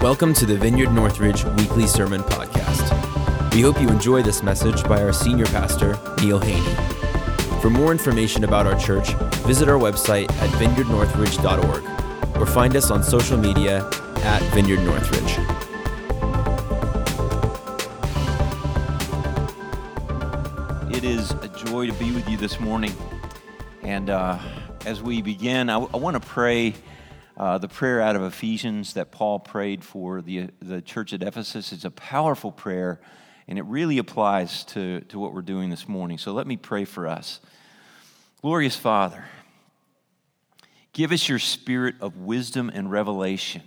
Welcome to the Vineyard Northridge Weekly Sermon Podcast. We hope you enjoy this message by our senior pastor, Neil Haney. For more information about our church, visit our website at vineyardnorthridge.org or find us on social media at Vineyard Northridge. It is a joy to be with you this morning. And uh, as we begin, I, I want to pray uh, the prayer out of Ephesians that Paul prayed for the, the church at Ephesus. It's a powerful prayer, and it really applies to, to what we're doing this morning. So let me pray for us. Glorious Father, give us your spirit of wisdom and revelation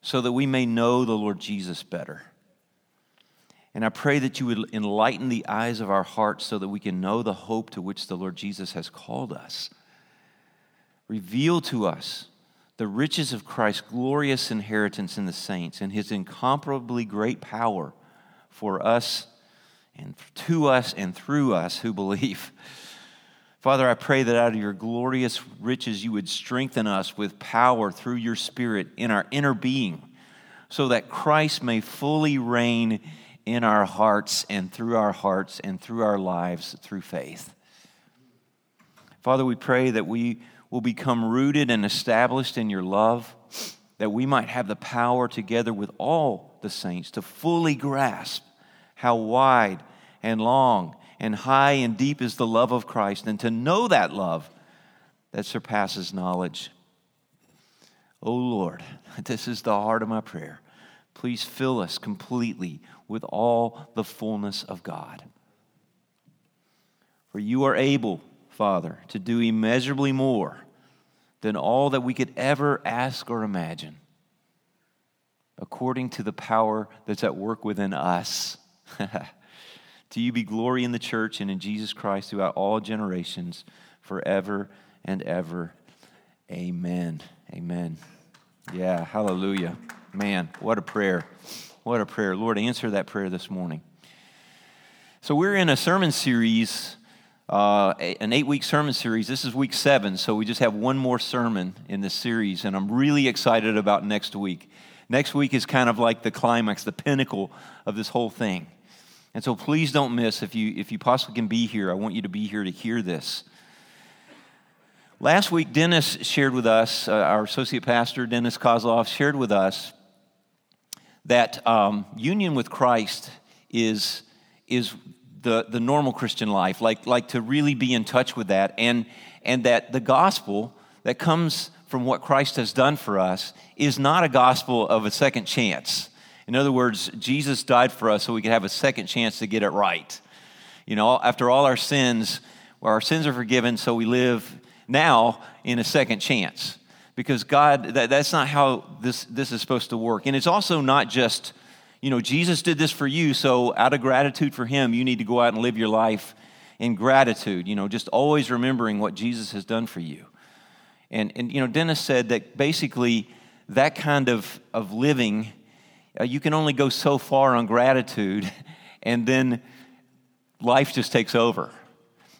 so that we may know the Lord Jesus better. And I pray that you would enlighten the eyes of our hearts so that we can know the hope to which the Lord Jesus has called us. Reveal to us the riches of Christ's glorious inheritance in the saints and his incomparably great power for us and to us and through us who believe. Father, I pray that out of your glorious riches you would strengthen us with power through your Spirit in our inner being, so that Christ may fully reign in our hearts and through our hearts and through our lives through faith. Father, we pray that we will become rooted and established in your love, that we might have the power together with all the saints to fully grasp how wide and long and high and deep is the love of Christ, and to know that love that surpasses knowledge. Oh Lord, this is the heart of my prayer. Please fill us completely with all the fullness of God. For you are able Father, to do immeasurably more than all that we could ever ask or imagine, according to the power that's at work within us. to you be glory in the church and in Jesus Christ throughout all generations, forever and ever. Amen. Amen. Yeah, hallelujah. Man, what a prayer. What a prayer. Lord, answer that prayer this morning. So, we're in a sermon series uh, an eight week sermon series. This is week seven, so we just have one more sermon in this series, and I'm really excited about next week. Next week is kind of like the climax, the pinnacle of this whole thing. And so please don't miss, if you, if you possibly can be here, I want you to be here to hear this. Last week, Dennis shared with us, uh, our associate pastor, Dennis Kozlov, shared with us that um, union with Christ is, is the, the normal Christian life, like, like to really be in touch with that, and, and that the gospel that comes from what Christ has done for us is not a gospel of a second chance. In other words, Jesus died for us so we could have a second chance to get it right. You know, after all our sins, our sins are forgiven, so we live now in a second chance. Because God, that, that's not how this, this is supposed to work. And it's also not just you know, Jesus did this for you, so out of gratitude for him, you need to go out and live your life in gratitude, you know, just always remembering what Jesus has done for you. And, and you know, Dennis said that basically that kind of, of living, uh, you can only go so far on gratitude, and then life just takes over.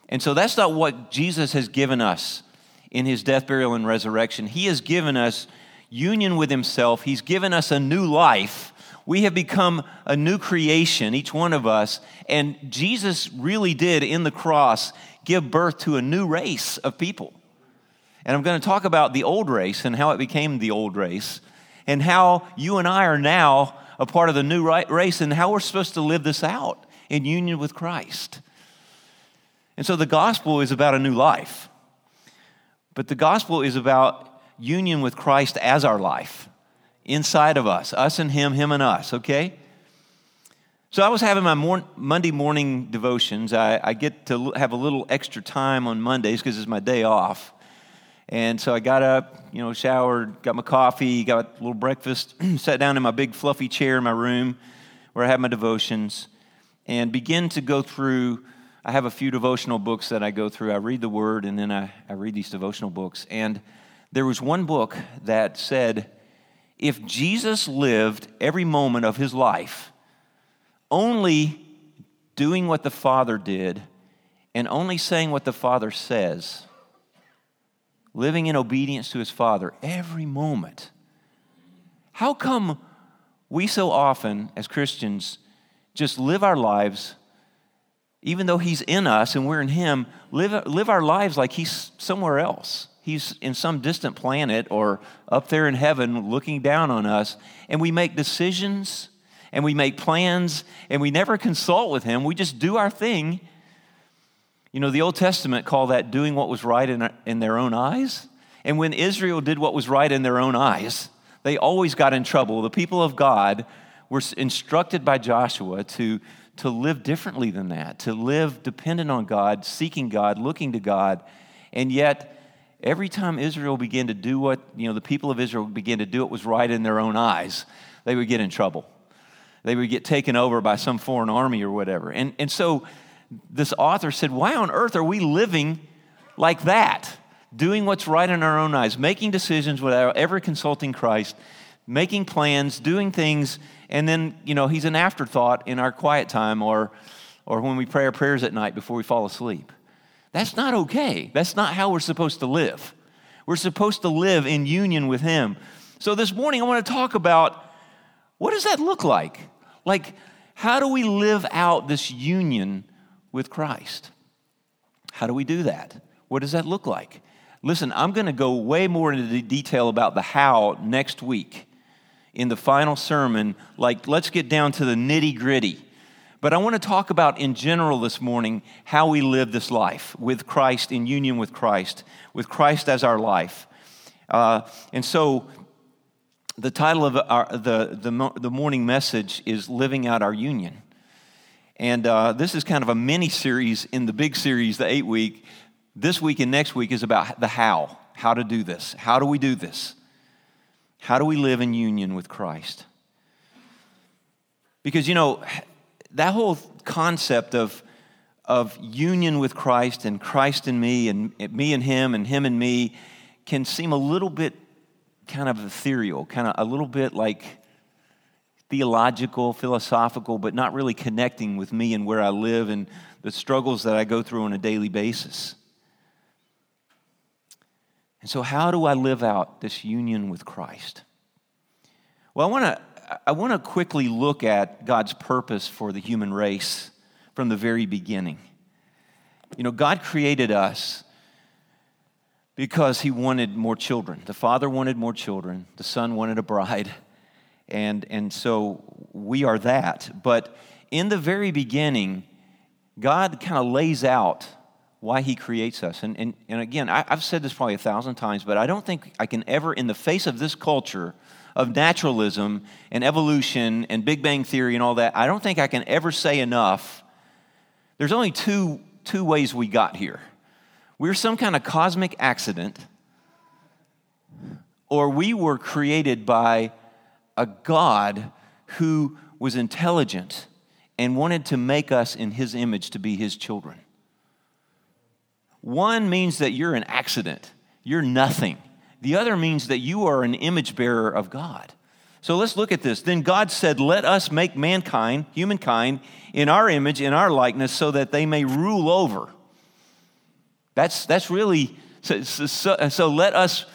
And so that's not what Jesus has given us in his death, burial, and resurrection. He has given us union with himself, he's given us a new life we have become a new creation, each one of us. And Jesus really did, in the cross, give birth to a new race of people. And I'm going to talk about the old race and how it became the old race, and how you and I are now a part of the new race, and how we're supposed to live this out in union with Christ. And so the gospel is about a new life, but the gospel is about union with Christ as our life inside of us, us and Him, Him and us, okay? So I was having my mor- Monday morning devotions. I, I get to l- have a little extra time on Mondays because it's my day off. And so I got up, you know, showered, got my coffee, got a little breakfast, sat down in my big fluffy chair in my room where I have my devotions, and begin to go through. I have a few devotional books that I go through. I read the Word and then I, I read these devotional books. And there was one book that said, if Jesus lived every moment of his life only doing what the Father did and only saying what the Father says, living in obedience to his Father every moment, how come we so often, as Christians, just live our lives, even though He's in us and we're in Him, live, live our lives like He's somewhere else. He's in some distant planet or up there in heaven looking down on us, and we make decisions and we make plans and we never consult with Him. We just do our thing. You know, the Old Testament called that doing what was right in, in their own eyes. And when Israel did what was right in their own eyes, they always got in trouble. The people of God were instructed by Joshua to, to live differently than that, to live dependent on God, seeking God, looking to God. And yet, every time Israel began to do what, you know, the people of Israel began to do what was right in their own eyes, they would get in trouble. They would get taken over by some foreign army or whatever. And, and so this author said, Why on earth are we living like that? doing what's right in our own eyes, making decisions without ever consulting Christ, making plans, doing things, and then, you know, he's an afterthought in our quiet time or, or when we pray our prayers at night before we fall asleep. That's not okay. That's not how we're supposed to live. We're supposed to live in union with him. So this morning I want to talk about what does that look like? Like, how do we live out this union with Christ? How do we do that? What does that look like? Listen, I'm going to go way more into detail about the how next week in the final sermon. Like, let's get down to the nitty gritty. But I want to talk about in general this morning how we live this life with Christ, in union with Christ, with Christ as our life. Uh, and so, the title of our, the, the, the morning message is Living Out Our Union. And uh, this is kind of a mini series in the big series, the eight week, this week and next week is about the how, how to do this. How do we do this? How do we live in union with Christ? Because, you know, that whole concept of, of union with Christ and Christ and me and me and him and him and me can seem a little bit kind of ethereal, kind of a little bit like theological, philosophical, but not really connecting with me and where I live and the struggles that I go through on a daily basis. And so, how do I live out this union with Christ? Well, I want to I want to quickly look at God's purpose for the human race from the very beginning. You know, God created us because he wanted more children. The Father wanted more children, the Son wanted a bride, and, and so we are that. But in the very beginning, God kind of lays out why he creates us. And, and, and again, I, have said this probably a thousand times, but I don't think I can ever, in the face of this culture of naturalism and evolution and Big Bang Theory and all that, I don't think I can ever say enough. There's only two, two ways we got here we're some kind of cosmic accident, or we were created by a God who was intelligent and wanted to make us in his image to be his children. One means that you're an accident, you're nothing. The other means that you are an image bearer of God. So let's look at this. Then God said, Let us make mankind, humankind, in our image, in our likeness, so that they may rule over. That's, that's really, so, so, so let us,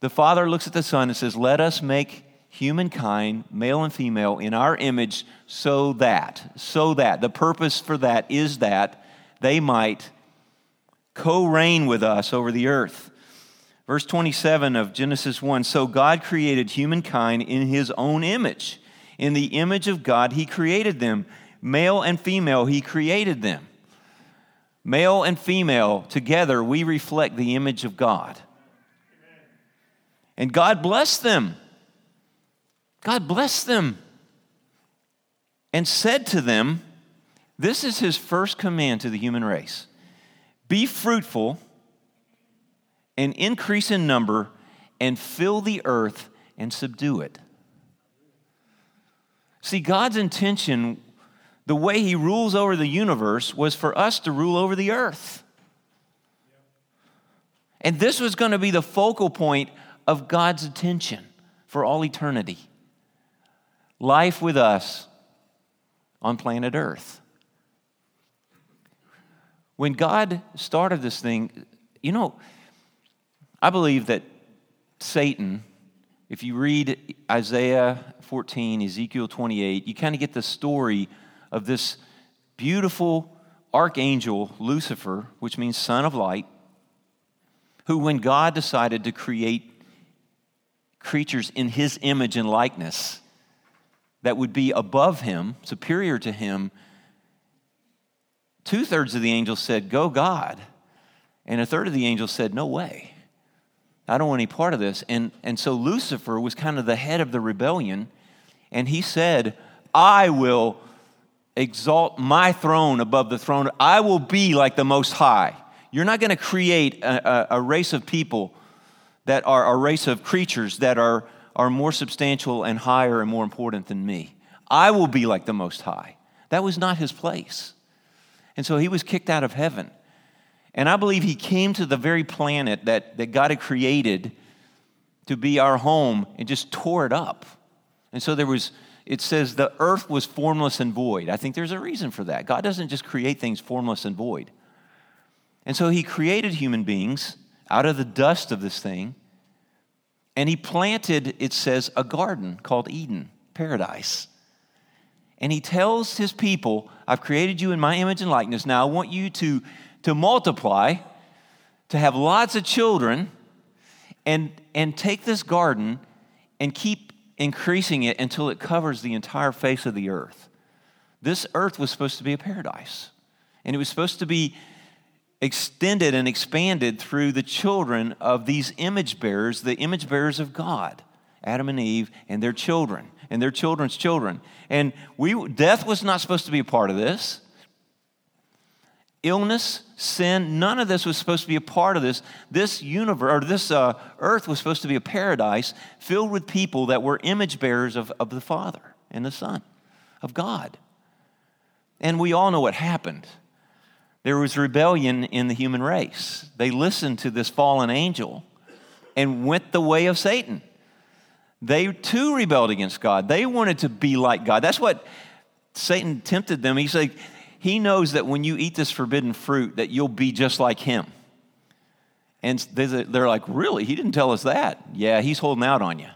the Father looks at the Son and says, Let us make humankind, male and female, in our image, so that, so that, the purpose for that is that they might co reign with us over the earth. Verse 27 of Genesis 1 So God created humankind in his own image. In the image of God, he created them. Male and female, he created them. Male and female, together, we reflect the image of God. And God blessed them. God blessed them and said to them, This is his first command to the human race be fruitful and increase in number and fill the earth and subdue it. See, God's intention, the way He rules over the universe, was for us to rule over the earth. And this was going to be the focal point of God's attention for all eternity life with us on planet Earth. When God started this thing, you know, I believe that Satan if you read Isaiah 14, Ezekiel 28, you kind of get the story of this beautiful archangel, Lucifer, which means son of light, who, when God decided to create creatures in his image and likeness that would be above him, superior to him, two thirds of the angels said, Go, God. And a third of the angels said, No way. I don't want any part of this. And, and so Lucifer was kind of the head of the rebellion, and he said, I will exalt my throne above the throne. I will be like the Most High. You're not going to create a, a, a, race of people that are a race of creatures that are, are more substantial and higher and more important than me. I will be like the Most High. That was not his place. And so he was kicked out of heaven. And I believe he came to the very planet that, that God had created to be our home and just tore it up. And so there was, it says the earth was formless and void. I think there's a reason for that. God doesn't just create things formless and void. And so he created human beings out of the dust of this thing, and he planted, it says, a garden called Eden, paradise. And he tells his people, I've created you in my image and likeness. Now I want you to to multiply, to have lots of children, and, and take this garden and keep increasing it until it covers the entire face of the earth. This earth was supposed to be a paradise, and it was supposed to be extended and expanded through the children of these image bearers, the image bearers of God, Adam and Eve, and their children, and their children's children. And we, death was not supposed to be a part of this illness, sin, none of this was supposed to be a part of this. This universe, or this uh, earth was supposed to be a paradise filled with people that were image bearers of, of the Father and the Son, of God. And we all know what happened. There was rebellion in the human race. They listened to this fallen angel and went the way of Satan. They too rebelled against God. They wanted to be like God. That's what Satan tempted them. He said, he knows that when you eat this forbidden fruit that you'll be just like him. And they're like really? He didn't tell us that. Yeah he's holding out on you.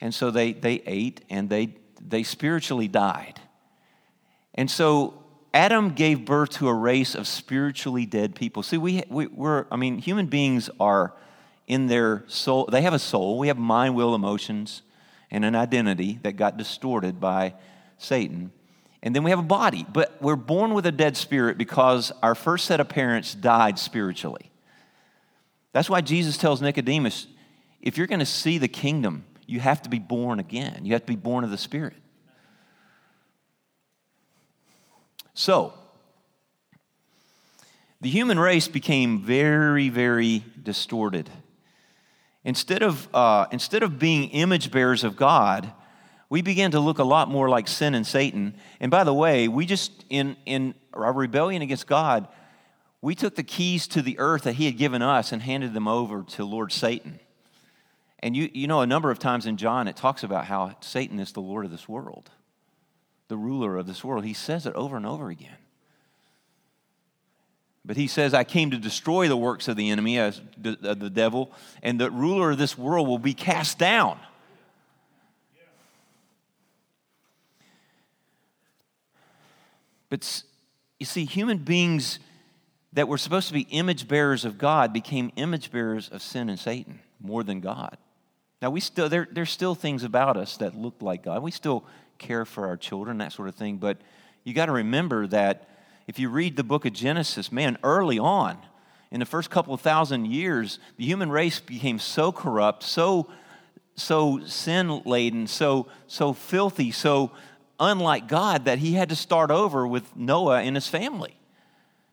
And so they, they ate and they, they spiritually died. And so adam gave birth to a race of spiritually dead people. See we, we, we're i mean human beings are in their soul they have a soul. We have mind will emotions and an identity that got distorted by satan and then we have a body. But we're born with a dead spirit because our first set of parents died spiritually. That's why Jesus tells Nicodemus if you're going to see the kingdom, you have to be born again. You have to be born of the Spirit. So, the human race became very, very distorted. Instead of, uh, instead of being image bearers of God, we began to look a lot more like sin and Satan. And by the way, we just, in, in our rebellion against God, we took the keys to the earth that He had given us and handed them over to Lord Satan. And you, you know, a number of times in John, it talks about how Satan is the Lord of this world, the ruler of this world. He says it over and over again. But he says, I came to destroy the works of the enemy, as the, the devil, and the ruler of this world will be cast down. But you see, human beings that were supposed to be image bearers of God became image bearers of sin and Satan more than God. Now, we still, there, there's still things about us that look like God. We still care for our children, that sort of thing. But you got to remember that if you read the book of Genesis, man, early on, in the first couple of thousand years, the human race became so corrupt, so so sin laden, so so filthy, so unlike God that he had to start over with Noah and his family.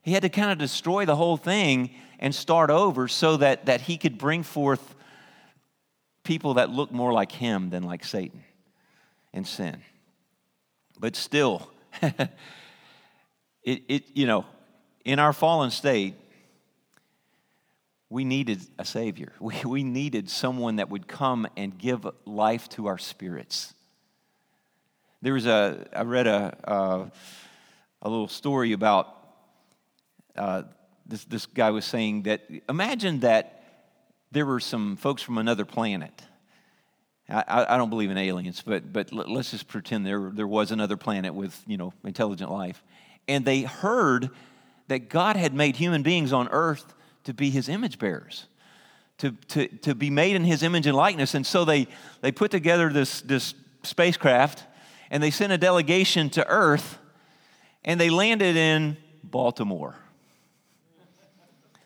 He had to kind of destroy the whole thing and start over so that, that he could bring forth people that look more like him than like Satan and sin. But still, it, it, you know, in our fallen state, we needed a Savior. We, we needed someone that would come and give life to our spirits. There was a, I read a, a, a little story about uh, this, this guy was saying that imagine that there were some folks from another planet I, I don't believe in aliens, but, but let's just pretend there, there was another planet with, you know, intelligent life. And they heard that God had made human beings on earth to be his image bearers, to, to, to be made in his image and likeness. And so they, they put together this, this spacecraft and they sent a delegation to earth and they landed in Baltimore.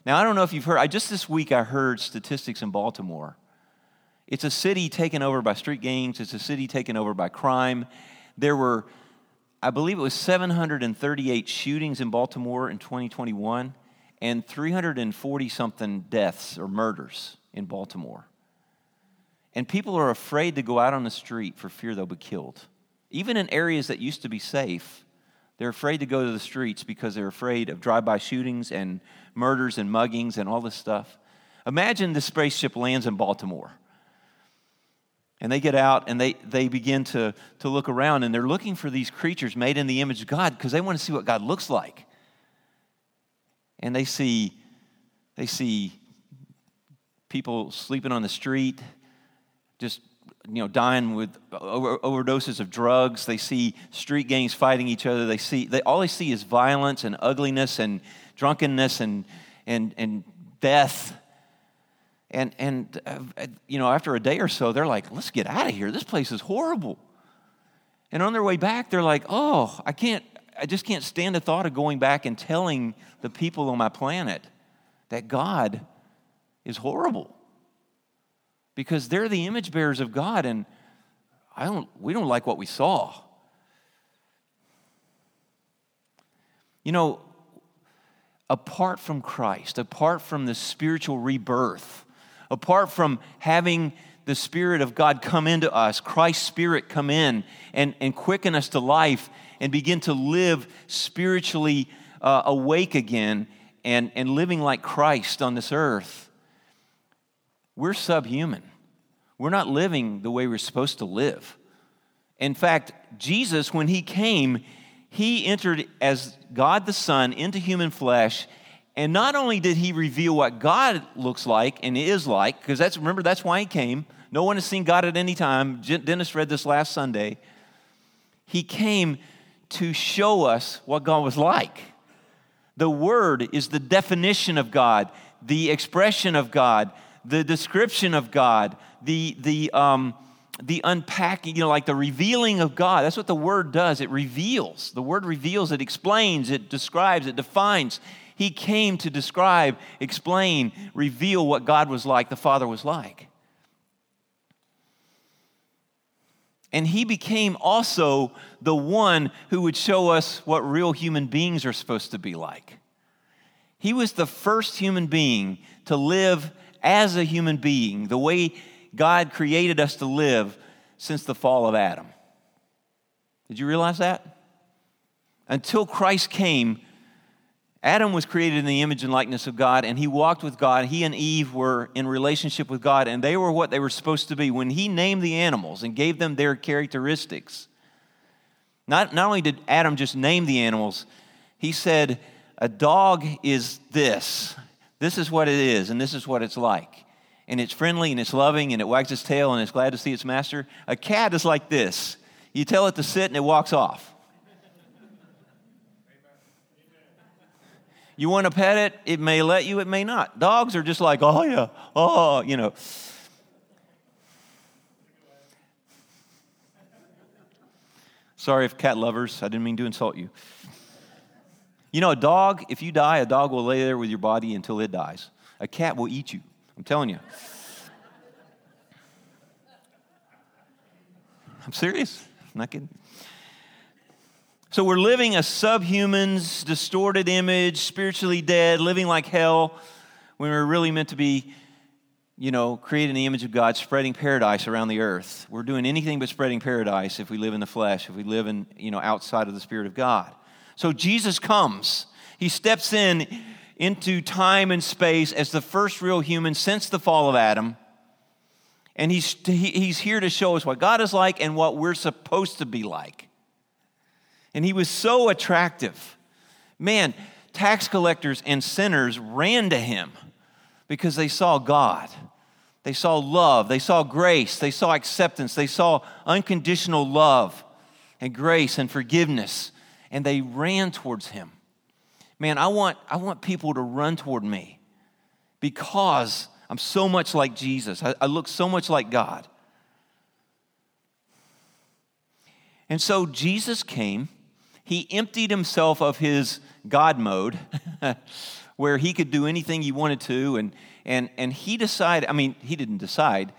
Now, I don't know if you've heard, I, just this week I heard statistics in Baltimore it's a city taken over by street gangs, it's a city taken over by crime. There were, I believe it was 738 shootings in Baltimore in 2021 and 340 something deaths or murders in Baltimore. And people are afraid to go out on the street for fear they'll be killed. Even in areas that used to be safe, they're afraid to go to the streets because they're afraid of drive by shootings and murders and muggings and all this stuff. Imagine the spaceship lands in Baltimore and they get out and they, they begin to, to look around and they're looking for these creatures made in the image of God because they want to see what God looks like. And they see, they see people sleeping on the street, just you know, dying with over, overdoses of drugs. They see street gangs fighting each other. They see they, all they see is violence and ugliness and drunkenness and and and death. And, and uh, you know, after a day or so, they're like, let's get out of here. This place is horrible. And on their way back, they're like, oh, I can't, I just can't stand the thought of going back and telling the people on my planet that God is horrible. Because they're the image bearers of God, and I don't, we don't like what we saw. You know, apart from Christ, apart from the spiritual rebirth, apart from having the Spirit of God come into us, Christ's Spirit come in and, and quicken us to life and begin to live spiritually uh, awake again and, and living like Christ on this earth, we're subhuman. We're not living the way we're supposed to live. In fact, Jesus, when he came, he entered as God the Son into human flesh and not only did he reveal what God looks like and is like, because that's remember that's why he came. No one has seen God at any time. Dennis read this last Sunday. He came to show us what God was like. The word is the definition of God, the expression of God, the description of God, the the um, the unpacking, you know, like the revealing of God. That's what the word does. It reveals. The word reveals, it explains, it describes, it defines. He came to describe, explain, reveal what God was like, the Father was like. And he became also the one who would show us what real human beings are supposed to be like. He was the first human being to live as a human being, the way God created us to live since the fall of Adam. Did you realize that? Until Christ came, Adam was created in the image and likeness of God, and he walked with God. He and Eve were in relationship with God, and they were what they were supposed to be. When he named the animals and gave them their characteristics, not, not only did Adam just name the animals, he said, A dog is this. This is what it is, and this is what it's like. And it's friendly, and it's loving, and it wags its tail, and it's glad to see its master. A cat is like this. You tell it to sit, and it walks off. You want to pet it, it may let you, it may not. Dogs are just like, oh, yeah, oh, you know. Sorry if cat lovers, I didn't mean to insult you. You know, a dog, if you die, a dog will lay there with your body until it dies. A cat will eat you. I'm telling you. I'm serious. I'm not kidding. So we're living a subhuman's distorted image, spiritually dead, living like hell when we're really meant to be, you know, creating the image of God, spreading paradise around the earth. We're doing anything but spreading paradise if we live in the flesh, if we live in, you know, outside of the Spirit of God. So Jesus comes. He steps in into time and space as the first real human since the fall of Adam. And he's, he's here to show us what God is like and what we're supposed to be like. And he was so attractive. Man, tax collectors and sinners ran to him because they saw God. They saw love, they saw grace, they saw acceptance, they saw unconditional love and grace and forgiveness, and they ran towards him. Man, I want, I want people to run toward me because I'm so much like Jesus. I, I look so much like God. And so Jesus came, he emptied himself of his God mode, where he could do anything he wanted to, and and, and he decided, I mean, he didn't decide.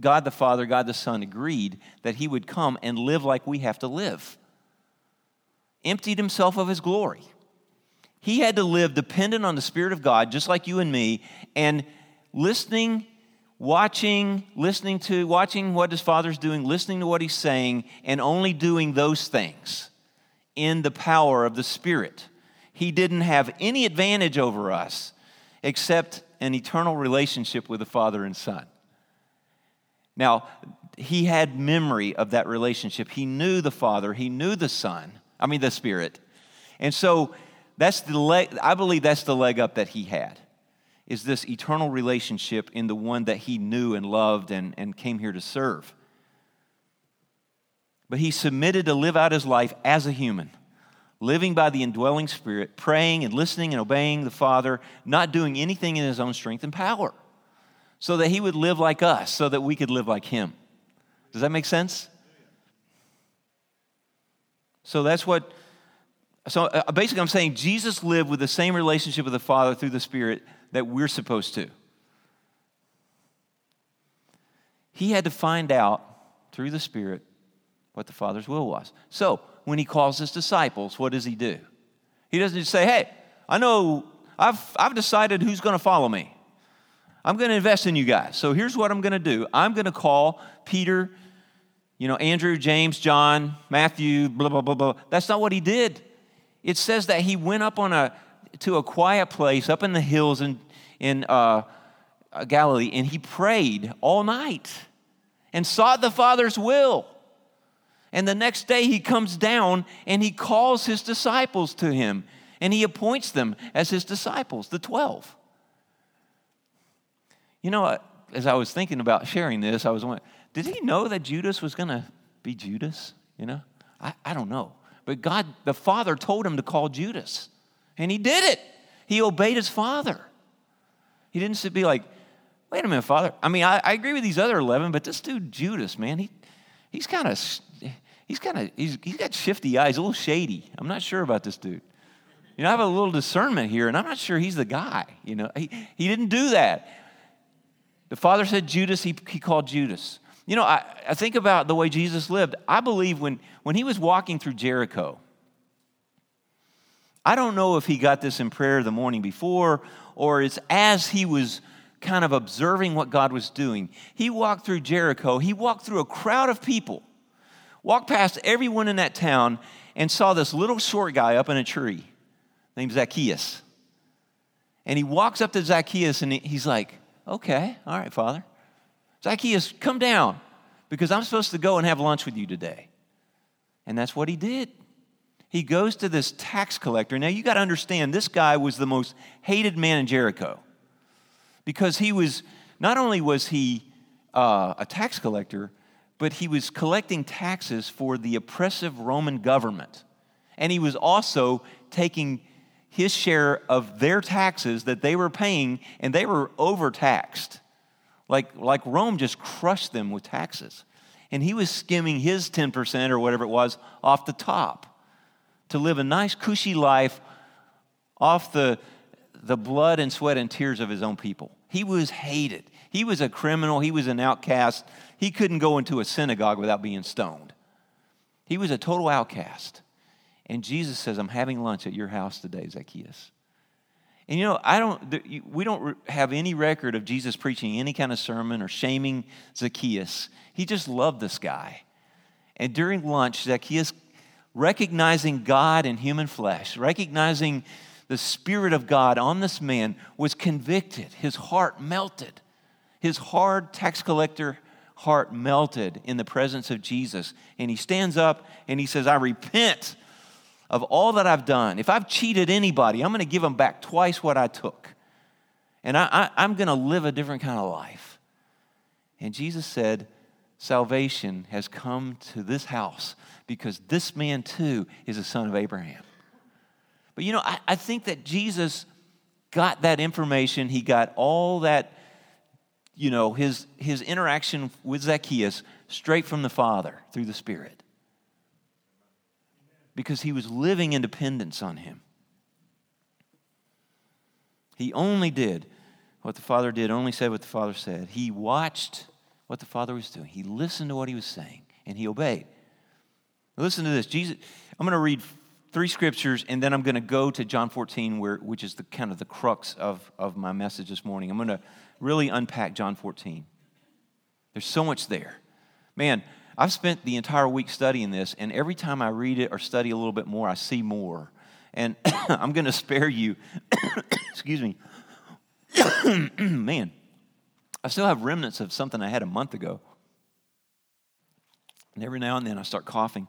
God the Father, God the Son agreed that he would come and live like we have to live. Emptied himself of his glory. He had to live dependent on the Spirit of God, just like you and me, and listening, watching, listening to, watching what his Father's doing, listening to what he's saying, and only doing those things in the power of the Spirit. He didn't have any advantage over us except an eternal relationship with the Father and Son. Now, he had memory of that relationship. He knew the Father, he knew the Son, I mean, the Spirit. And so, that's the leg, I believe that's the leg up that he had, is this eternal relationship in the one that he knew and loved and, and came here to serve. But he submitted to live out his life as a human living by the indwelling Spirit, praying and listening and obeying the Father, not doing anything in his own strength and power, so that he would live like us, so that we could live like him. Does that make sense? So that's what, so uh, basically, I'm saying Jesus lived with the same relationship with the Father through the Spirit that we're supposed to. He had to find out through the Spirit what the Father's will was. So, when he calls his disciples, what does he do? He doesn't just say, Hey, I know I've, I've decided who's going to follow me. I'm going to invest in you guys. So here's what I'm going to do I'm going to call Peter, you know, Andrew, James, John, Matthew, blah, blah, blah, blah. That's not what he did. It says that he went up on a, to a quiet place up in the hills in, in uh, Galilee and he prayed all night and sought the Father's will. And the next day he comes down and he calls his disciples to him and he appoints them as his disciples, the 12. You know, as I was thinking about sharing this, I was wondering, did he know that Judas was going to be Judas? You know, I, I don't know. But God, the Father, told him to call Judas, and he did it. He obeyed his Father. He didn't sit be like, wait a minute, Father. I mean, I, I agree with these other 11, but this dude, Judas, man, he, he's kind of he's kind of he's, he's got shifty eyes, a little shady. I'm not sure about this dude. You know, I have a little discernment here, and I'm not sure he's the guy. You know, he, he didn't do that. The father said Judas, he, he called Judas. You know, I, I think about the way Jesus lived. I believe when, when he was walking through Jericho, I don't know if he got this in prayer the morning before or it's as he was kind of observing what God was doing. He walked through Jericho, he walked through a crowd of people walked past everyone in that town and saw this little short guy up in a tree named Zacchaeus. And he walks up to Zacchaeus and he's like, Okay, all right, Father. Zacchaeus, come down because I'm supposed to go and have lunch with you today. And that's what he did. He goes to this tax collector. Now, you got to understand, this guy was the most hated man in Jericho because he was, not only was he uh, a tax collector, but he was collecting taxes for the oppressive Roman government. And he was also taking his share of their taxes that they were paying, and they were overtaxed. Like, like Rome just crushed them with taxes. And he was skimming his 10% or whatever it was off the top to live a nice, cushy life off the, the blood and sweat and tears of his own people. He was hated. He was a criminal. He was an outcast. He couldn't go into a synagogue without being stoned. He was a total outcast. And Jesus says, I'm having lunch at your house today, Zacchaeus. And you know, I don't, we don't have any record of Jesus preaching any kind of sermon or shaming Zacchaeus. He just loved this guy. And during lunch, Zacchaeus, recognizing God in human flesh, recognizing the Spirit of God on this man was convicted. His heart melted. His hard tax collector heart melted in the presence of Jesus. And he stands up and he says, I repent of all that I've done. If I've cheated anybody, I'm going to give them back twice what I took. And I, am going to live a different kind of life. And Jesus said, Salvation has come to this house because this man too is a son of Abraham. But you know, I, I think that Jesus got that information. He got all that, you know, his, his interaction with Zacchaeus straight from the Father through the Spirit. Because he was living in dependence on him. He only did what the Father did, only said what the Father said. He watched what the Father was doing, he listened to what he was saying, and he obeyed. Listen to this. Jesus, I'm going to read three scriptures, and then I'm going to go to John 14, where, which is the kind of the crux of, of my message this morning. I'm going to really unpack John 14. There's so much there. Man, I've spent the entire week studying this, and every time I read it or study a little bit more, I see more. And I'm going to spare you, excuse me. Man, I still have remnants of something I had a month ago. And every now and then I start coughing.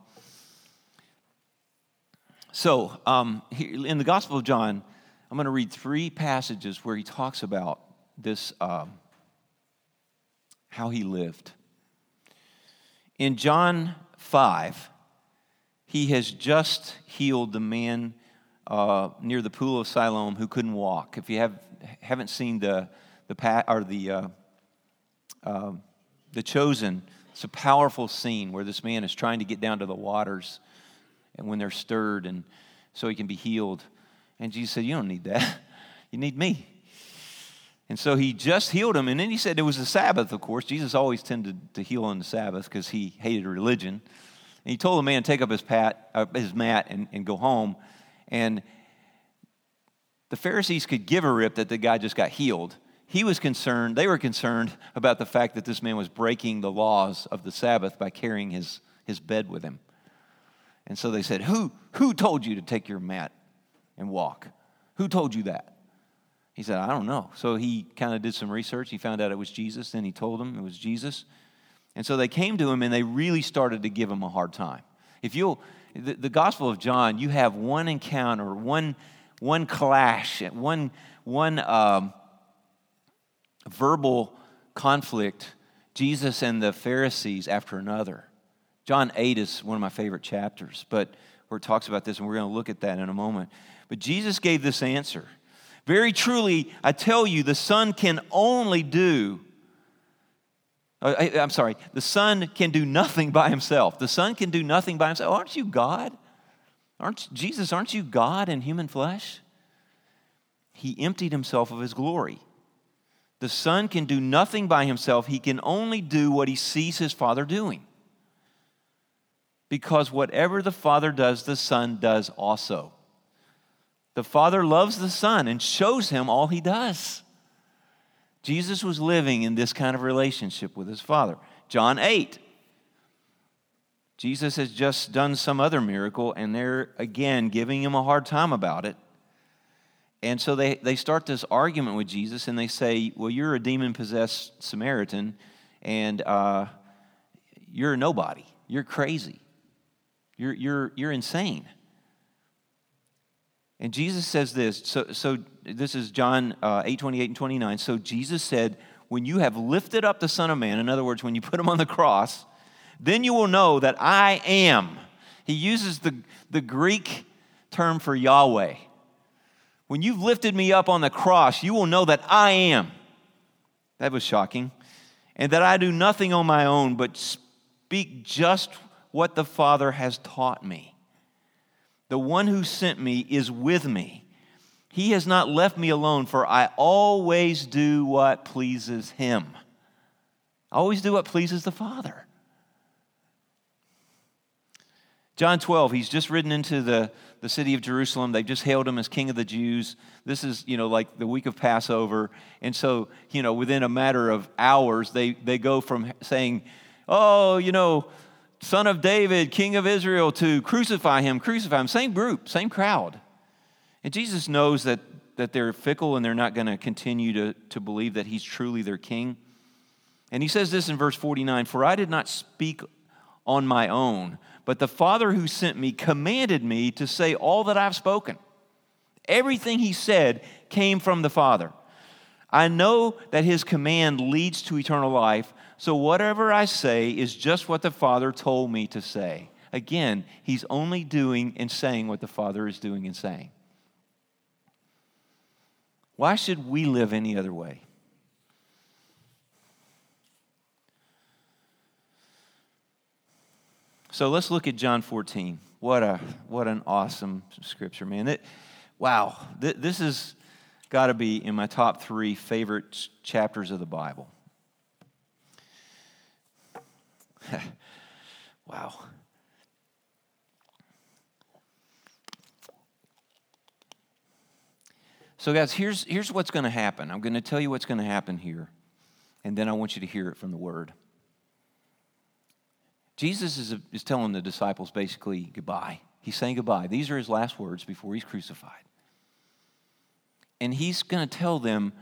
So, um, in the Gospel of John, I'm going to read three passages where he talks about this, um, how he lived. In John 5, he has just healed the man uh, near the pool of Siloam who couldn't walk. If you have, haven't seen the, the, or the, uh, uh, the Chosen, it's a powerful scene where this man is trying to get down to the waters and when they're stirred, and so he can be healed. And Jesus said, You don't need that. You need me. And so he just healed him. And then he said it was the Sabbath, of course. Jesus always tended to heal on the Sabbath because he hated religion. And he told the man to take up his, pat, uh, his mat and, and go home. And the Pharisees could give a rip that the guy just got healed. He was concerned, they were concerned about the fact that this man was breaking the laws of the Sabbath by carrying his, his bed with him. And so they said, Who, who told you to take your mat and walk? Who told you that? He said, I don't know. So he kind of did some research. He found out it was Jesus. Then he told them it was Jesus. And so they came to him and they really started to give him a hard time. If you'll, the, the Gospel of John, you have one encounter, one, one clash, one, one um, verbal conflict, Jesus and the Pharisees after another. John 8 is one of my favorite chapters, but where it talks about this, and we're going to look at that in a moment. But Jesus gave this answer. Very truly, I tell you, the Son can only do, uh, I, am sorry, the Son can do nothing by himself. The Son can do nothing by himself. Aren't you God? Aren't Jesus, aren't you God in human flesh? He emptied himself of his glory. The Son can do nothing by himself. He can only do what he sees his Father doing because whatever the Father does, the Son does also. The Father loves the Son and shows him all he does. Jesus was living in this kind of relationship with his Father. John 8. Jesus has just done some other miracle, and they're again giving him a hard time about it. And so they, they start this argument with Jesus, and they say, Well, you're a demon possessed Samaritan, and uh, you're a nobody. You're crazy. You're, you're, you're insane. And Jesus says this. So, so this is John uh, 8 28 and 29. So Jesus said, When you have lifted up the Son of Man, in other words, when you put him on the cross, then you will know that I am. He uses the, the Greek term for Yahweh. When you've lifted me up on the cross, you will know that I am. That was shocking. And that I do nothing on my own, but speak just what the Father has taught me. The one who sent me is with me. He has not left me alone, for I always do what pleases him. I always do what pleases the Father. John 12, he's just ridden into the, the city of Jerusalem. They've just hailed him as king of the Jews. This is, you know, like the week of Passover. And so, you know, within a matter of hours, they, they go from saying, oh, you know, son of David, king of Israel, to crucify him, crucify him. Same group, same crowd. And Jesus knows that, that they're fickle and they're not going to continue to, to believe that he's truly their king. And he says this in verse 49 For I did not speak on my own, but the Father who sent me commanded me to say all that I've spoken. Everything he said came from the Father. I know that his command leads to eternal life So whatever I say is just what the Father told me to say. Again, he's only doing and saying what the Father is doing and saying. Why should we live any other way? So let's look at John 14. What, a, what an awesome scripture, man. It, wow, th- this has got to be in my top three favorite chapters of the Bible. wow. So, guys, here's, here's what's going to happen. I'm going to tell you what's going to happen here, and then I want you to hear it from the Word. Jesus is, is telling the disciples basically goodbye. He's saying goodbye. These are his last words before he's crucified. And he's going to tell them,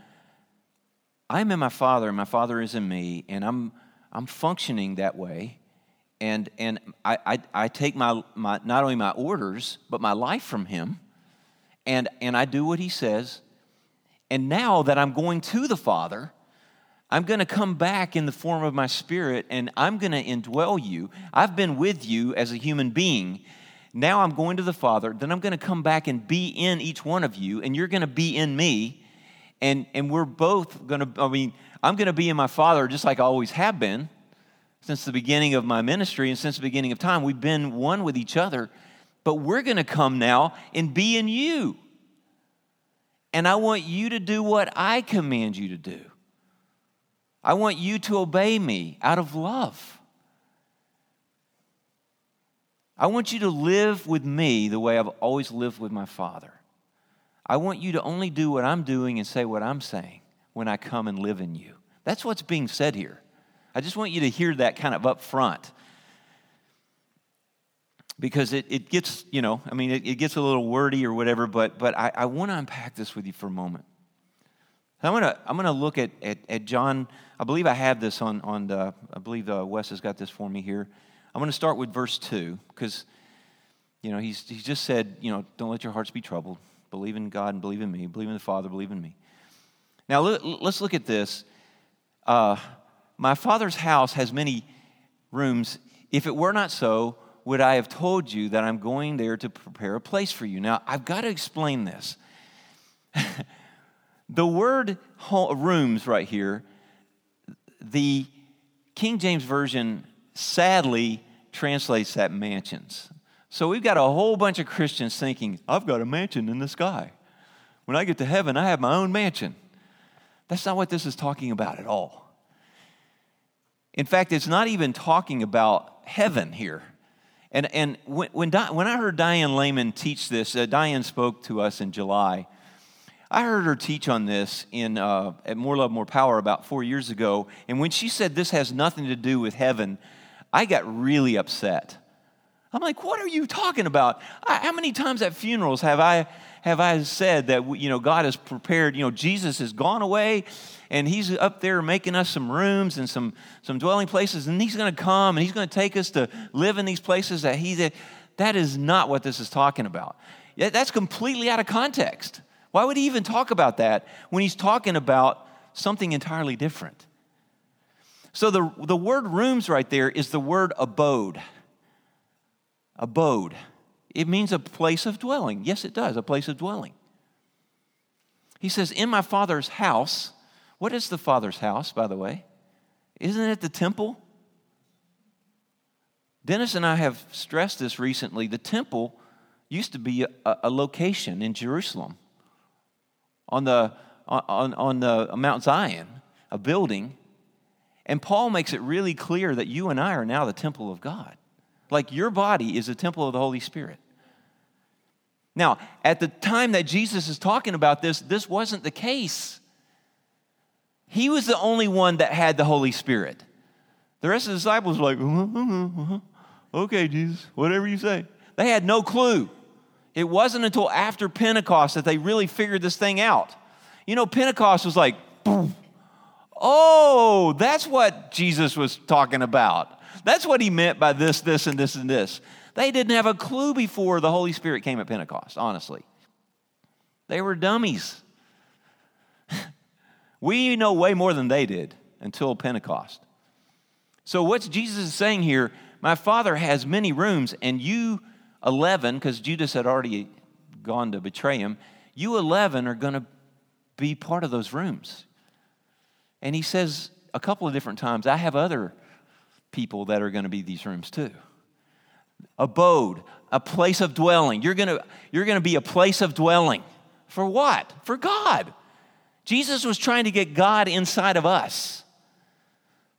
I'm in my Father, and my Father is in me, and I'm, I'm functioning that way. And, and I, I, I take my, my, not only my orders, but my life from him and, and I do what he says. And now that I'm going to the Father, I'm going to come back in the form of my spirit and I'm going to indwell you. I've been with you as a human being. Now I'm going to the Father. Then I'm going to come back and be in each one of you, and you're going to be in me. And, and we're both going to, I mean, I'm going to be in my Father just like I always have been since the beginning of my ministry and since the beginning of time. We've been one with each other but we're going to come now and be in you. And I want you to do what I command you to do. I want you to obey me out of love. I want you to live with me the way I've always lived with my Father. I want you to only do what I'm doing and say what I'm saying when I come and live in you. That's what's being said here. I just want you to hear that kind of up front because it, it gets, you know, I mean, it, it gets a little wordy or whatever, but, but I, I want to unpack this with you for a moment. I'm going to I'm gonna look at, at, at, John. I believe I have this on, on the, I believe uh, Wes has got this for me here. I'm going to start with verse 2 because, you know, he's, he's just said, you know, don't let your hearts be troubled. Believe in God and believe in me. Believe in the Father, believe in me. Now, let's look at this. Uh, my Father's house has many rooms. If it were not so, would I have told you that I'm going there to prepare a place for you? Now, I've got to explain this. the word rooms right here, the King James Version sadly translates that mansions. So we've got a whole bunch of Christians thinking, I've got a mansion in the sky. When I get to heaven, I have my own mansion. That's not what this is talking about at all. In fact, it's not even talking about heaven here. And, and when, when, Di, when I heard Diane Leman teach this, uh, Diane spoke to us in July. I heard her teach on this in, uh, at More Love, More Power about four years ago. And when she said this has nothing to do with heaven, I got really upset. I'm like, what are you talking about? I, how many times at funerals have I, have I said that you know, God has prepared, you know, Jesus has gone away and he's up there making us some rooms and some, some dwelling places, and he's going to come and he's going to take us to live in these places that he that is not what this is talking about. That's completely out of context. Why would he even talk about that when he's talking about something entirely different? So the, the word rooms right there is the word abode. Abode. It means a place of dwelling. Yes, it does, a place of dwelling. He says, In my father's house what is the Father's house, by the way? Isn't it the temple? Dennis and I have stressed this recently. The temple used to be a, a location in Jerusalem on the, on, on the Mount Zion, a building. And Paul makes it really clear that you and I are now the temple of God. Like your body is a temple of the Holy Spirit. Now, at the time that Jesus is talking about this, this wasn't the case. He was the only one that had the Holy Spirit. The rest of the disciples were like, uh-huh, uh-huh. okay, Jesus, whatever you say. They had no clue. It wasn't until after Pentecost that they really figured this thing out. You know, Pentecost was like, boom. Oh, that's what Jesus was talking about. That's what he meant by this, this, and this, and this. They didn't have a clue before the Holy Spirit came at Pentecost, honestly. They were dummies. We know way more than they did until Pentecost. So, what Jesus is saying here, my Father has many rooms, and you 11, because Judas had already gone to betray him, you 11 are going to be part of those rooms. And he says a couple of different times, I have other people that are going to be these rooms too. Abode, a place of dwelling. You're going you're going to be a place of dwelling. For what? For God. Jesus was trying to get God inside of us.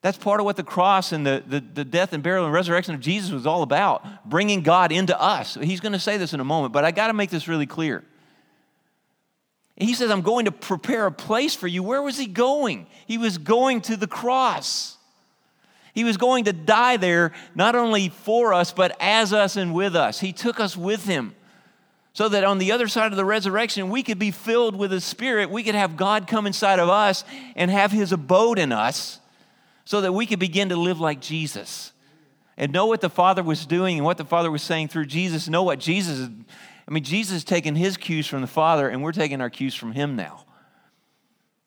That's part of what the cross and the, the, the, death and burial and resurrection of Jesus was all about, bringing God into us. He's going to say this in a moment, but I got to make this really clear. He says, I'm going to prepare a place for you. Where was he going? He was going to the cross. He was going to die there, not only for us, but as us and with us. He took us with him so that on the other side of the resurrection, we could be filled with the Spirit. We could have God come inside of us and have His abode in us so that we could begin to live like Jesus and know what the Father was doing and what the Father was saying through Jesus, know what Jesus I mean, Jesus is taking His cues from the Father, and we're taking our cues from Him now.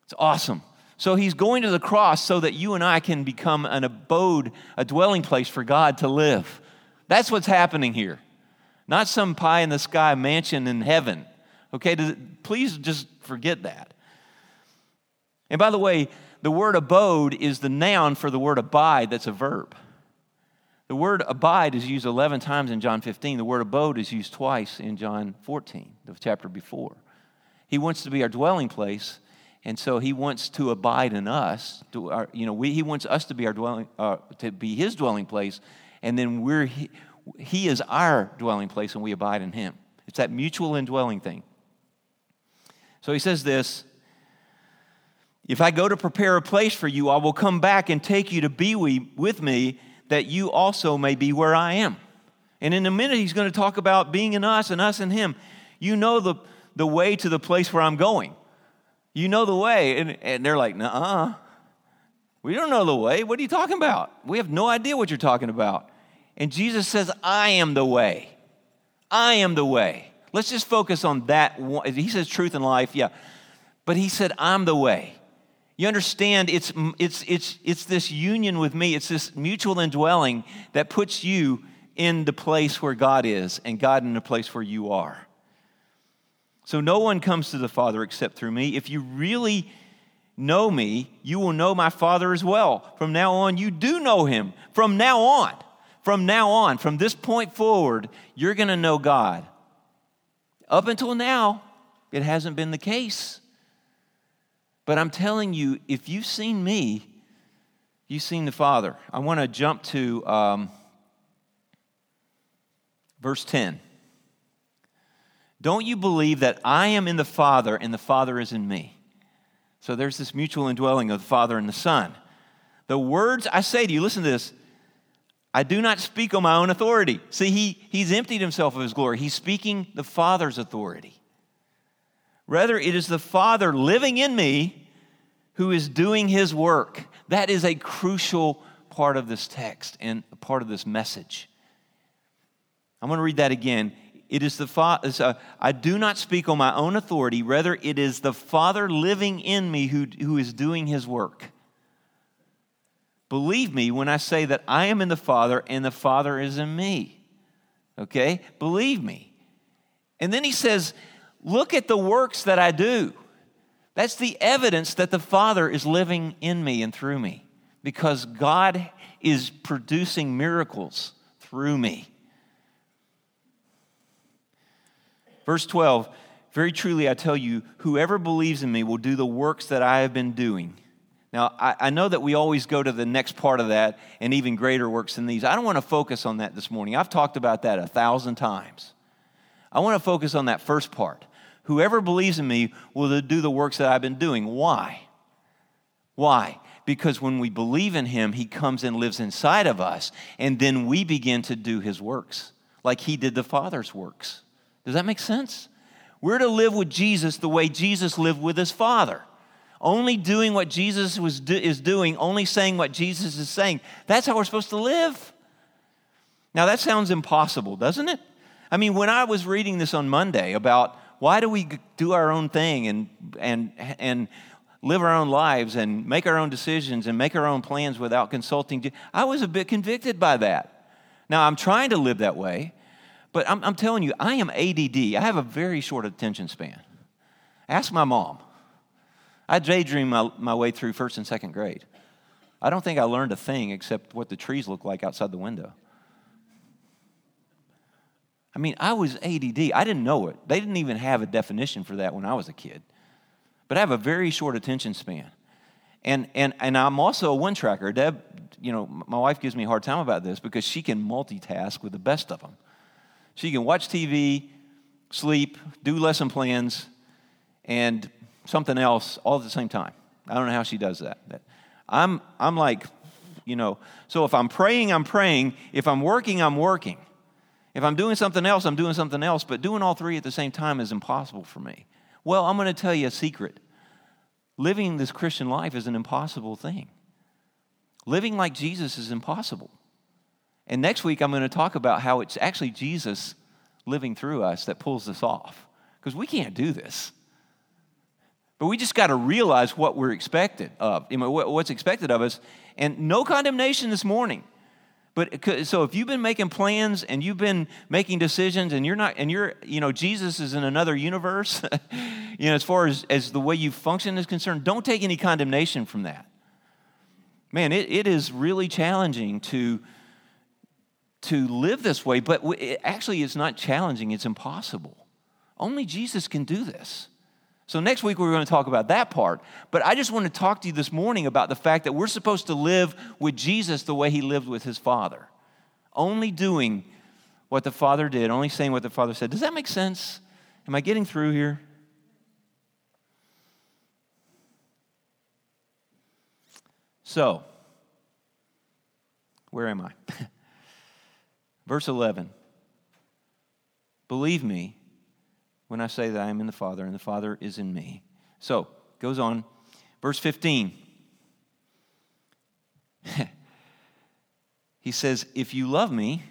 It's awesome. So He's going to the cross so that you and I can become an abode, a dwelling place for God to live. That's what's happening here not some pie in the sky mansion in heaven. Okay, please just forget that. And by the way, the word abode is the noun for the word abide, that's a verb. The word abide is used 11 times in John 15. The word abode is used twice in John 14, the chapter before. He wants to be our dwelling place, and so he wants to abide in us. To our, you know, we, he wants us to be our dwelling, uh, to be his dwelling place, and then we're he is our dwelling place and we abide in Him. It's that mutual indwelling thing. So he says this If I go to prepare a place for you, I will come back and take you to be with me, that you also may be where I am. And in a minute, he's going to talk about being in us and us in him. You know the, the way to the place where I'm going. You know the way. And, and they're like, nah, we don't know the way. What are you talking about? We have no idea what you're talking about. And Jesus says, I am the way. I am the way. Let's just focus on that. One. He says truth and life, yeah. But he said, I'm the way. You understand, it's, it's, it's, it's this union with me, it's this mutual indwelling that puts you in the place where God is and God in the place where you are. So no one comes to the Father except through me. If you really know me, you will know my Father as well. From now on, you do know him. From now on. From now on, from this point forward, you're going to know God. Up until now, it hasn't been the case. But I'm telling you, if you've seen me, you've seen the Father. I want to jump to um, verse 10. Don't you believe that I am in the Father and the Father is in me? So there's this mutual indwelling of the Father and the Son. The words I say to you, listen to this I do not speak on my own authority. See, he, he's emptied himself of his glory. He's speaking the Father's authority. Rather, it is the Father living in me who is doing his work. That is a crucial part of this text and a part of this message. I'm going to read that again. It is the Father, uh, I do not speak on my own authority. Rather, it is the Father living in me who, who is doing his work. Believe me when I say that I am in the Father and the Father is in me. Okay? Believe me. And then he says, Look at the works that I do. That's the evidence that the Father is living in me and through me because God is producing miracles through me. Verse 12 Very truly I tell you, whoever believes in me will do the works that I have been doing now, I, I, know that we always go to the next part of that and even greater works than these. I don't want to focus on that this morning. I've talked about that a thousand times. I want to focus on that first part. Whoever believes in me will do the works that I've been doing. Why? Why? Because when we believe in him, he comes and lives inside of us, and then we begin to do his works, like he did the Father's works. Does that make sense? We're to live with Jesus the way Jesus lived with his Father only doing what Jesus was do, is doing, only saying what Jesus is saying. That's how we're supposed to live. Now, that sounds impossible, doesn't it? I mean, when I was reading this on Monday about why do we do our own thing and, and, and live our own lives and make our own decisions and make our own plans without consulting. I was a bit convicted by that. Now, I'm trying to live that way, but I'm, I'm telling you, I am ADD. I have a very short attention span. Ask my mom. I daydream my, my way through first and second grade. I don't think I learned a thing except what the trees look like outside the window. I mean, I was ADD. I didn't know it. They didn't even have a definition for that when I was a kid. But I have a very short attention span. And, and, and I'm also a one tracker. Deb, you know, my wife gives me a hard time about this because she can multitask with the best of them. She can watch TV, sleep, do lesson plans, and something else all at the same time. I don't know how she does that. I'm, I'm like, you know, so if I'm praying, I'm praying. If I'm working, I'm working. If I'm doing something else, I'm doing something else. But doing all three at the same time is impossible for me. Well, I'm going to tell you a secret. Living this Christian life is an impossible thing. Living like Jesus is impossible. And next week, I'm going to talk about how it's actually Jesus living through us that pulls this off. Because we can't do this. But we just got to realize what we're expected of, what's expected of us. And no condemnation this morning. But so if you've been making plans and you've been making decisions and you're not, and you're, you know, Jesus is in another universe, you know, as far as, as the way you function is concerned, don't take any condemnation from that. Man, it, it is really challenging to, to live this way, but it, actually it's not challenging, it's impossible. Only Jesus can do this. So, next week we're going to talk about that part. But I just want to talk to you this morning about the fact that we're supposed to live with Jesus the way he lived with his Father. Only doing what the Father did, only saying what the Father said. Does that make sense? Am I getting through here? So, where am I? Verse 11. Believe me when I say that I am in the Father and the Father is in me. So, goes on. Verse 15. he says, If you love me,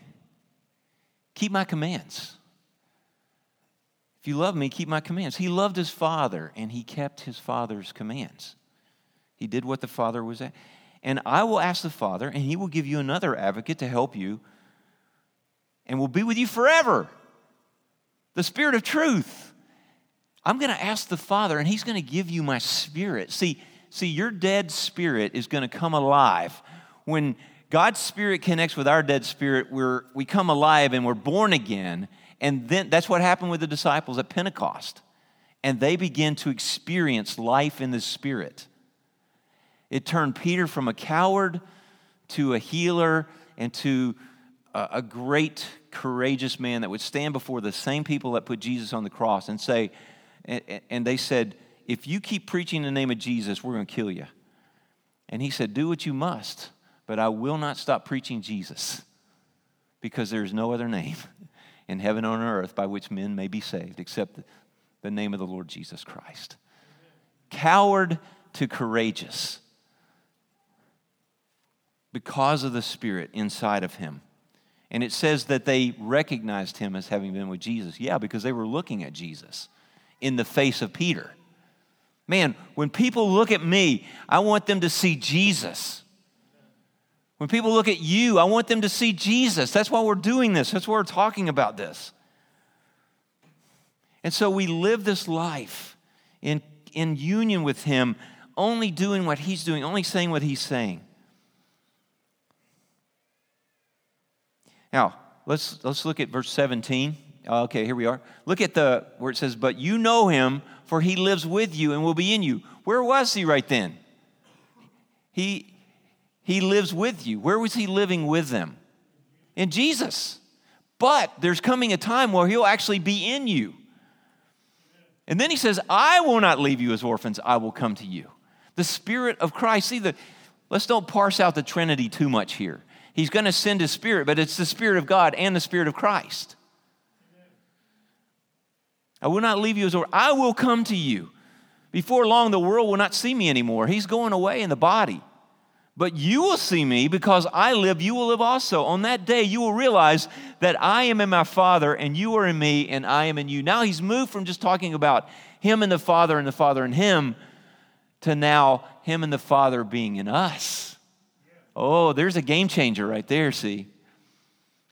keep my commands. If you love me, keep my commands. He loved his Father and he kept his Father's commands. He did what the Father was at. And I will ask the Father, and he will give you another advocate to help you and will be with you forever the Spirit of truth. I'm going to ask the Father, and He's going to give you my spirit. See, see, your dead spirit is going to come alive. When God's spirit connects with our dead spirit, we're, we come alive and we're born again. And then that's what happened with the disciples at Pentecost. And they begin to experience life in the spirit. It turned Peter from a coward to a healer and to a, great courageous man that would stand before the same people that put Jesus on the cross and say, and they said, if you keep preaching the name of Jesus, we're going to kill you. And he said, do what you must, but I will not stop preaching Jesus because there is no other name in heaven or on earth by which men may be saved except the name of the Lord Jesus Christ. Coward to courageous because of the Spirit inside of him. And it says that they recognized him as having been with Jesus. Yeah, because they were looking at Jesus in the face of Peter. Man, when people look at me, I want them to see Jesus. When people look at you, I want them to see Jesus. That's why we're doing this. That's why we're talking about this. And so we live this life in, in union with Him, only doing what He's doing, only saying what He's saying. Now, let's, let's look at verse 17. Uh, okay, here we are. Look at the where it says, But you know him, for he lives with you and will be in you. Where was he right then? He, he lives with you. Where was he living with them? In Jesus. But there's coming a time where he'll actually be in you. And then he says, I will not leave you as orphans, I will come to you. The Spirit of Christ. See, the, let's don't parse out the Trinity too much here. He's going to send His Spirit, but it's the Spirit of God and the Spirit of Christ. I will not leave you as orphans. I will come to you. Before long, the world will not see me anymore. He's going away in the body. But you will see me because I live, you will live also. On that day, you will realize that I am in my Father, and you are in me, and I am in you. Now he's moved from just talking about him and the Father and the Father and him to now Him and the Father being in us. Oh, there's a game changer right there, see?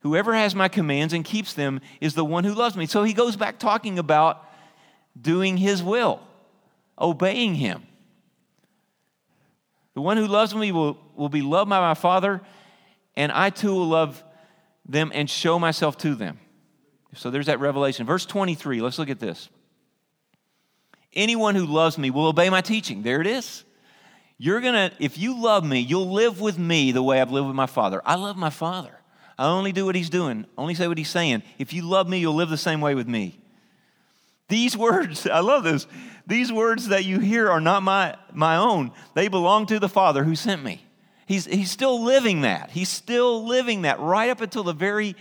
Whoever has my commands and keeps them is the one who loves me. So he goes back talking about doing his will, obeying him. The one who loves me will, will be loved by my Father, and I too will love them and show myself to them. So there's that revelation. Verse 23, let's look at this. Anyone who loves me will obey my teaching. There it is. You're going to, if you love me, you'll live with me the way I've lived with my Father. I love my Father. I only do what he's doing, only say what he's saying. If you love me, you'll live the same way with me. These words, I love this. These words that you hear are not my, my own. They belong to the Father who sent me. He's, he's still living that. He's still living that right up until the very,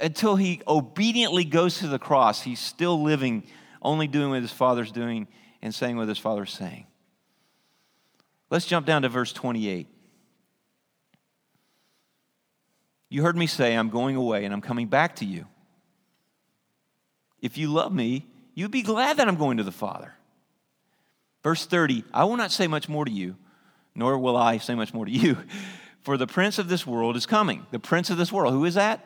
until he obediently goes to the cross. He's still living, only doing what his Father's doing and saying what his Father's saying. Let's jump down to verse 28. You heard me say, I'm going away and I'm coming back to you. If you love me, you'd be glad that I'm going to the Father. Verse 30 I will not say much more to you, nor will I say much more to you, for the prince of this world is coming. The prince of this world, who is that?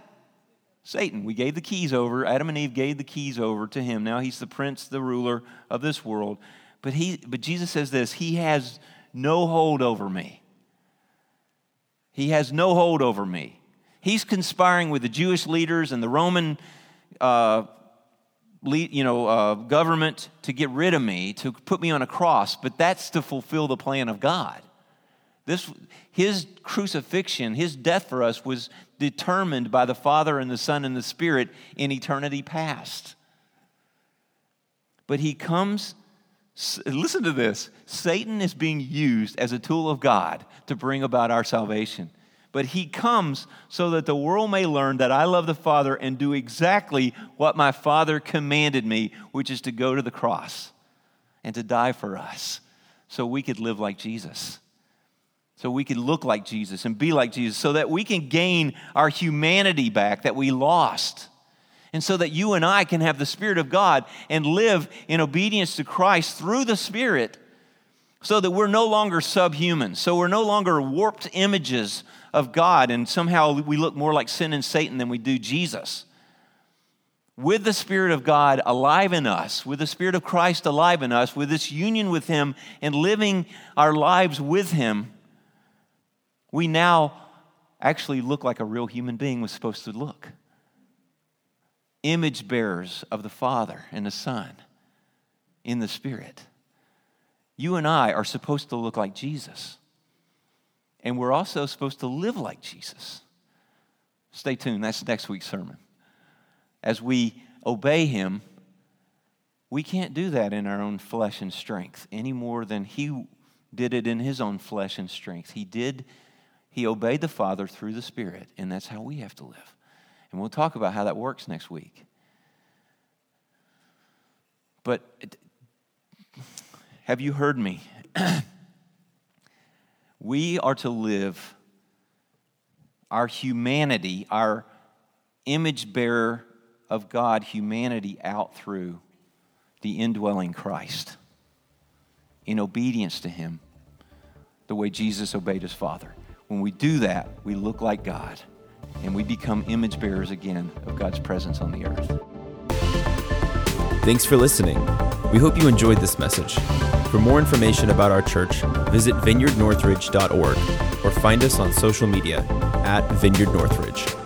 Satan. We gave the keys over. Adam and Eve gave the keys over to him. Now he's the prince, the ruler of this world. But, he, but Jesus says this He has no hold over me. He has no hold over me. He's conspiring with the Jewish leaders and the Roman uh, you know, uh, government to get rid of me, to put me on a cross, but that's to fulfill the plan of God. This, his crucifixion, his death for us was determined by the Father and the Son and the Spirit in eternity past. But he comes, listen to this Satan is being used as a tool of God to bring about our salvation but he comes so that the world may learn that I love the Father and do exactly what my Father commanded me, which is to go to the cross and to die for us so we could live like Jesus. So we could look like Jesus and be like Jesus, so that we can gain our humanity back that we lost. And so that you and I can have the Spirit of God and live in obedience to Christ through the Spirit, so that we're no longer subhuman, so we're no longer warped images of God, and somehow we look more like sin and Satan than we do Jesus. With the Spirit of God alive in us, with the Spirit of Christ alive in us, with this union with Him and living our lives with Him, we now actually look like a real human being was supposed to look. Image bearers of the Father and the Son in the Spirit. You and I are supposed to look like Jesus. And we're also supposed to live like Jesus. Stay tuned, that's next week's sermon. As we obey Him, we can't do that in our own flesh and strength any more than He did it in His own flesh and strength. He did, He obeyed the Father through the Spirit, and that's how we have to live. And we'll talk about how that works next week. But have you heard me? We are to live our humanity, our image bearer of God humanity out through the indwelling Christ in obedience to Him, the way Jesus obeyed His Father. When we do that, we look like God and we become image bearers again of God's presence on the earth. Thanks for listening. We hope you enjoyed this message. For more information about our church, visit vineyardnorthridge.org or find us on social media at Vineyard Northridge.